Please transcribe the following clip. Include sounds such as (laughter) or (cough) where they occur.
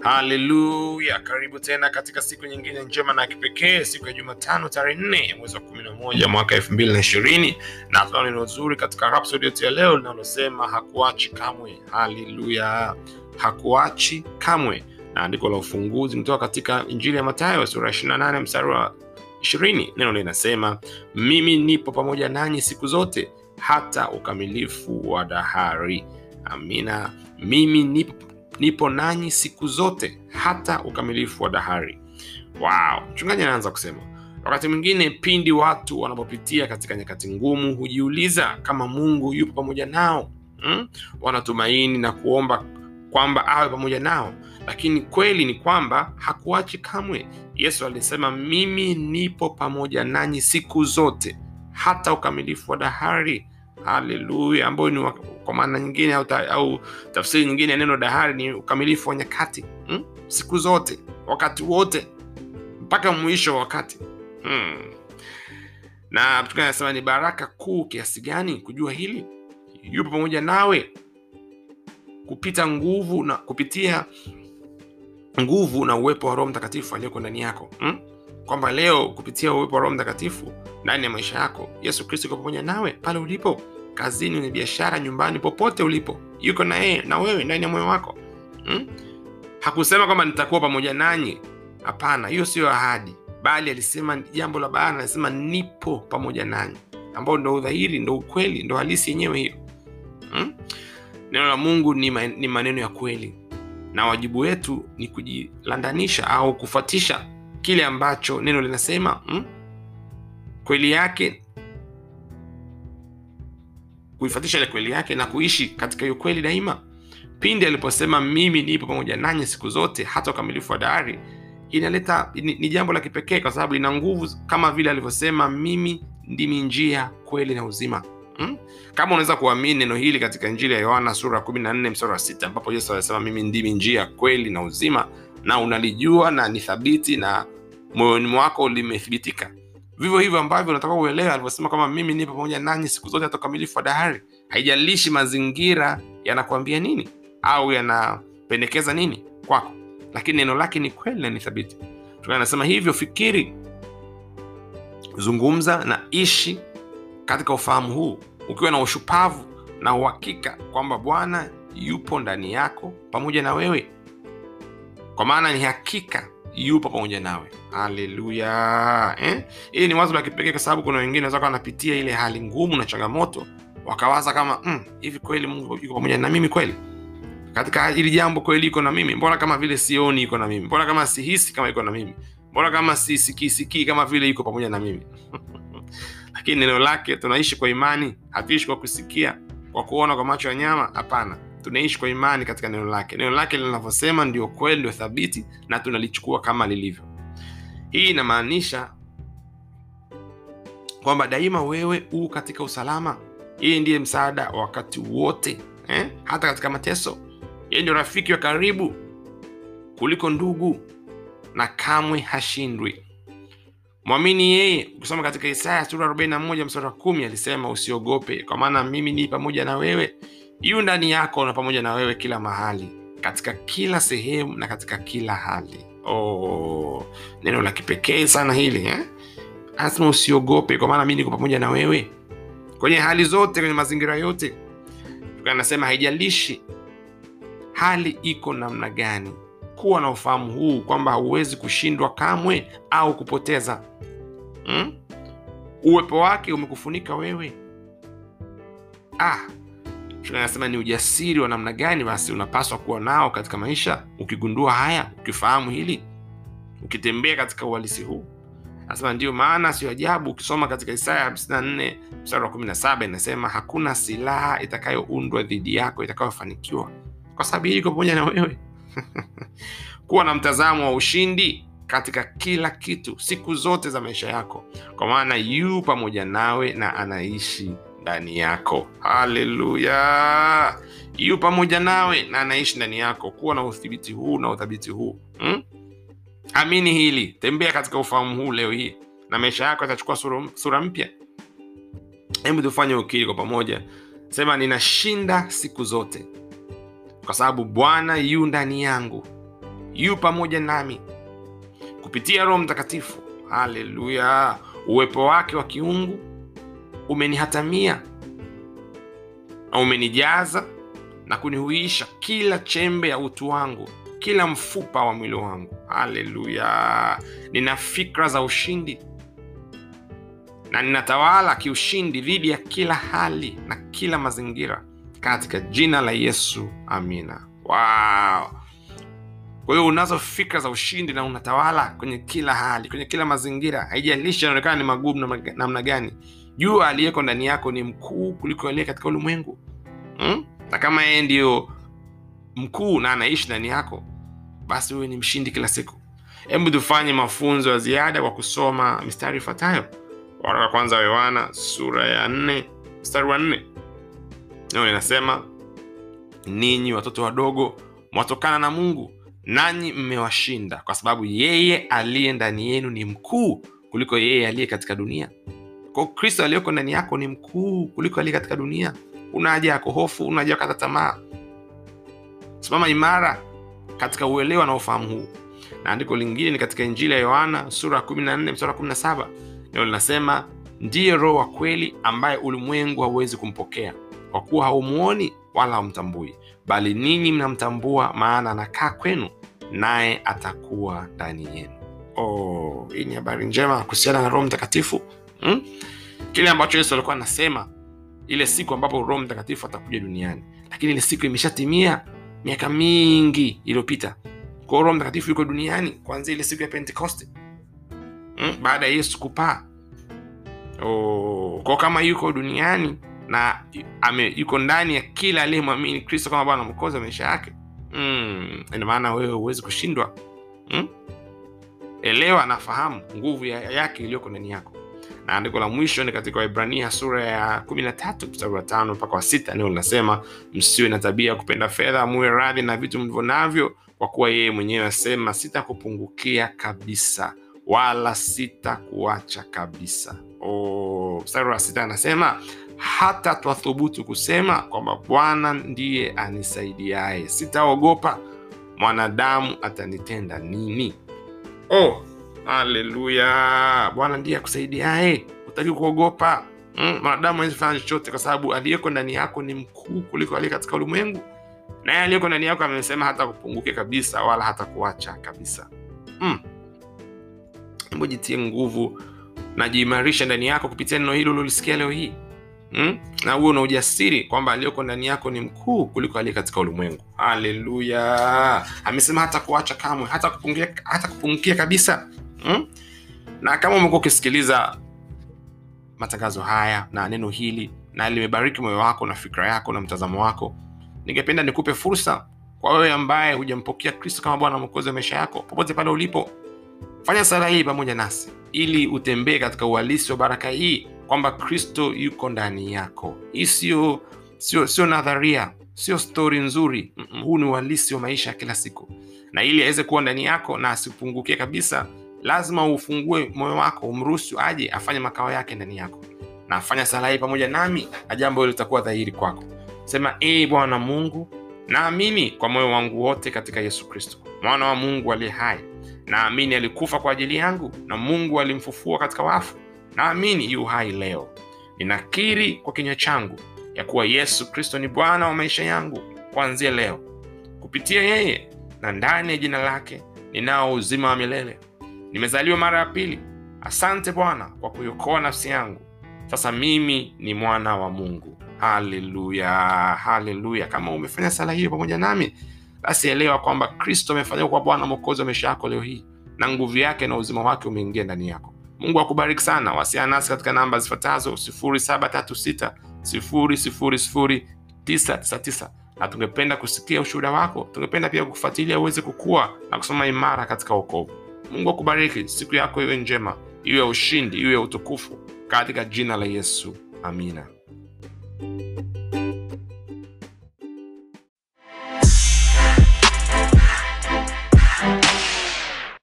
haleluya karibu tena katika siku nyingine njema na kipekee siku ya jumatano tarehe nne ya mwezi wa kumi na moja mwaka elfu mbili na ishirini. Na tuna neno zuri katika rapsodi yetu ya leo linalosema hakuachi kamwe. Haleluya hakuachi kamwe. Na andiko la ufunguzi kutoka katika injili ya matayo sura ya 28 mstari wa 20 neno linasema mimi nipo pamoja nanyi siku zote hata ukamilifu wa dahari. Amina. Mimi nipo, nipo nanyi siku zote hata ukamilifu wa dahari. Wow. Mchungaji anaanza kusema wakati mwingine pindi watu wanapopitia katika nyakati ngumu hujiuliza kama mungu yupo pamoja nao. Hmm? wanatumaini na kuomba kwamba awe pamoja nao. Lakini kweli ni kwamba hakuachi kamwe. Yesu alisema mimi nipo pamoja nanyi siku zote hata ukamilifu wa dahari. Haleluya. Ambayo ni kwa maana nyingine au, ta, au tafsiri nyingine ya neno dahari ni ukamilifu wa nyakati hmm? siku zote wakati wote mpaka mwisho wa wakati hmm. na anasema ni baraka kuu kiasi gani kujua hili yupo pamoja nawe kupita nguvu na kupitia nguvu na uwepo wa roho mtakatifu aliyoko ndani yako hmm? kwamba leo kupitia uwepo wa roho mtakatifu ndani ya maisha yako yesu kristo yuko pamoja nawe pale ulipo kazini kwenye biashara nyumbani popote ulipo. Yuko na yeye na wewe ndani ya moyo wako. Hmm? hakusema kwamba nitakuwa pamoja nanyi. Hapana hiyo siyo ahadi. Bali alisema jambo la bayana, alisema nipo pamoja nanyi. Ambao ndo udhahiri ndo ukweli ndo halisi yenyewe hiyo. Hmm? neno la mungu ni, ma, ni maneno ya kweli. Na wajibu wetu ni kujilandanisha au kufuatisha kile ambacho neno linasema. Hmm? kweli yake kuifuatisha ile kweli yake na kuishi katika hiyo kweli daima. Pindi aliposema mimi nipo pamoja nanyi siku zote hata ukamilifu wa dayari inaleta ni, ni jambo la kipekee kwa sababu ina nguvu kama vile alivyosema mimi ndimi njia kweli na uzima. Hmm? kama unaweza kuamini neno hili katika injili ya yohana sura ya 14 mstari wa sita ambapo yesu alisema mimi ndimi njia kweli na uzima na unalijua na ni thabiti na moyoni mwako limethibitika vivyo hivyo ambavyo unataka uelewe alivyosema kwamba mimi nipo pamoja nanyi siku zote hata ukamilifu wa dahari. Haijalishi mazingira yanakuambia nini au yanapendekeza nini kwako lakini neno lake ni kweli na ni thabiti. Anasema hivyo fikiri zungumza na ishi katika ufahamu huu ukiwa na ushupavu na uhakika kwamba bwana yupo ndani yako pamoja na wewe. Kwa maana ni hakika yupo pamoja nawe. Haleluya eh? hili ni wazo la kipekee kwa sababu kuna wengine wanaweza wanapitia ile hali ngumu na changamoto wakawaza kama "Mm, hivi kweli mungu yuko pamoja na mimi kweli? Katika hili jambo kweli iko na mimi mbona kama vile sioni iko na mimi? Mbona kama sihisi kama iko na mimi? Mbona kama sisikisikii kama vile iko pamoja na mimi? (laughs) Lakini neno lake tunaishi kwa imani hatuishi kwa kusikia kwa kuona kwa macho ya nyama? Hapana tunaishi kwa imani katika neno lake. Neno lake linavyosema ndio kweli ndio thabiti na tunalichukua kama lilivyo. Hii inamaanisha kwamba daima wewe huu katika usalama. Yeye ndiye msaada wa wakati wote eh? hata katika mateso. Yeye ndio rafiki wa karibu kuliko ndugu na kamwe hashindwi. Mwamini yeye ukisoma katika isaya sura 41 mstari wa kumi alisema usiogope kwa maana mimi ni pamoja na wewe yu ndani yako na pamoja na wewe kila mahali katika kila sehemu na katika kila hali. Oh, neno la kipekee sana hili eh? anasema usiogope kwa maana mi niko pamoja na wewe. Kwenye hali zote kwenye mazingira yote anasema haijalishi hali iko namna gani. Kuwa na ufahamu huu kwamba hauwezi kushindwa kamwe au kupoteza. Hmm? uwepo wake umekufunika wewe. Ah, anasema ni ujasiri wa namna gani basi unapaswa kuwa nao katika maisha ukigundua haya ukifahamu hili ukitembea katika uhalisi huu. Anasema ndiyo maana sio ajabu ukisoma katika isaya 54 mstari wa 17 inasema hakuna silaha itakayoundwa dhidi yako itakayofanikiwa. Kwa sababu hii iko pamoja na wewe. (laughs) Kuwa na mtazamo wa ushindi katika kila kitu siku zote za maisha yako. Kwa maana yu pamoja nawe na anaishi ndani yako. Haleluya! Yu pamoja nawe na anaishi ndani yako. Kuwa na udhibiti huu na uthabiti huu hmm? amini hili. Tembea katika ufahamu huu leo hii na maisha yako yatachukua sura, mpya. Hebu tufanye ukiri kwa pamoja. Sema ninashinda siku zote kwa sababu bwana yu ndani yangu yu pamoja nami kupitia roho mtakatifu. Haleluya! Uwepo wake wa kiungu umenihatamia na umenijaza na kunihuisha kila chembe ya utu wangu kila mfupa wa mwili wangu. Haleluya! Nina fikra za ushindi na ninatawala kiushindi dhidi ya kila hali na kila mazingira. Katika jina la yesu amina. Wow. kwa hiyo unazo fikra za ushindi na unatawala kwenye kila hali kwenye kila mazingira. Haijalishi yanaonekana ni magumu namna gani jua aliyeko ndani yako ni mkuu kuliko aliye katika ulimwengu. Hmm? na kama yeye ndiyo mkuu na anaishi ndani yako basi huyu ni mshindi kila siku. Hebu tufanye mafunzo ya ziada kwa kusoma mistari ifuatayo. Waraka wa kwanza wa yohana sura ya nne mstari wa nne. Neno inasema ninyi watoto wadogo mwatokana na mungu nanyi mmewashinda kwa sababu yeye aliye ndani yenu ni mkuu kuliko yeye aliye katika dunia kristo aliyoko ndani yako ni mkuu kuliko aliye katika dunia. Una haja ya kuhofu una haja ya kukata tamaa. Simama imara katika uelewa na ufahamu huu. Na andiko lingine ni katika injili ya yohana sura ya 14 mstari wa 17 neno linasema ndiye roho wa kweli ambaye ulimwengu hauwezi kumpokea. Kwa kuwa haumuoni wala haumtambui bali ninyi mnamtambua maana anakaa kwenu naye atakuwa ndani yenu. Oh, ni habari njema kuhusiana na roho mtakatifu hmm? kile ambacho yesu alikuwa anasema ile siku ambapo roho mtakatifu atakuja duniani. Lakini ile siku imeshatimia miaka mingi iliyopita. Kwao roho mtakatifu yuko duniani kuanzia ile siku ya pentekoste. Hmm? baada ya yesu kupaa. Oh, kama yuko duniani na ame, yuko ndani ya kila aliyemwamini kristo kama bwana mkozi wa maisha yake. Mm, maana wewe huwezi kushindwa. Mm? elewa nafahamu nguvu ya, yake iliyoko ndani yako na andiko la mwisho ni katika waibrania sura ya kumi na tatu mstari wa tano mpaka wa sita neno linasema msiwe na tabia ya kupenda fedha muwe radhi na vitu mlivyo navyo kwa kuwa yeye mwenyewe asema sitakupungukia kabisa wala sitakuacha kabisa. Oh, mstari wa sita anasema hata twathubutu kusema kwamba bwana ndiye anisaidiaye sitaogopa mwanadamu atanitenda nini? Oh, haleluya. Bwana ndiye akusaidiaye. Utaki kuogopa. Mm, mwanadamu awezi fanya chochote kwa sababu aliyeko ndani yako ni mkuu kuliko aliye katika ulimwengu. Naye aliyeko ndani yako amesema hata kupunguke kabisa wala hata kuacha kabisa. Mm. jitie nguvu na ndani yako kupitia neno hili ulilosikia leo hii. Mm? na huo na ujasiri kwamba aliyoko ndani yako ni mkuu kuliko aliye katika ulimwengu. Haleluya. Amesema hata kuacha kamwe hata kupungukia kabisa mm? na kama umekuwa ukisikiliza matangazo haya na neno hili na limebariki moyo wako na fikra yako na mtazamo wako ningependa nikupe fursa kwa wewe ambaye hujampokea kristo kama bwana mwokozi wa maisha yako popote pale ulipo fanya sala hii pamoja nasi ili utembee katika uhalisi wa baraka hii kwamba kristo yuko ndani yako. Hii sio sio sio nadharia sio stori nzuri. Huu ni uhalisi wa maisha ya kila siku. Na ili aweze kuwa ndani yako na asipungukie kabisa lazima ufungue moyo wako umruhusu aje afanye makao yake ndani yako. Na afanya sala hii pamoja nami na jambo hilo litakuwa dhahiri kwako. Sema ee bwana mungu naamini kwa moyo wangu wote katika yesu kristo mwana wa mungu aliye hai. Naamini alikufa kwa ajili yangu na mungu alimfufua katika wafu. Naamini yu hai leo. Ninakiri kwa kinywa changu ya kuwa yesu kristo ni bwana wa maisha yangu kuanzia leo. Kupitia yeye na ndani ya jina lake ninao uzima wa milele nimezaliwa mara ya pili. Asante bwana kwa kuiokoa nafsi yangu. Sasa mimi ni mwana wa mungu. Haleluya haleluya. Kama umefanya sala hiyo pamoja nami basi elewa kwamba kristo amefanyika kwa bwana mwokozi wa maisha yako leo hii na nguvu yake na uzima wake umeingia ndani yako. Mungu akubariki sana. Wasiana nasi katika namba zifuatazo 736 999 na tungependa kusikia ushuhuda wako. Tungependa pia kufuatilia uweze kukua na kusoma imara katika wokovu Mungu akubariki, siku yako iwe njema, iwe ushindi, iwe utukufu katika jina la Yesu. Amina.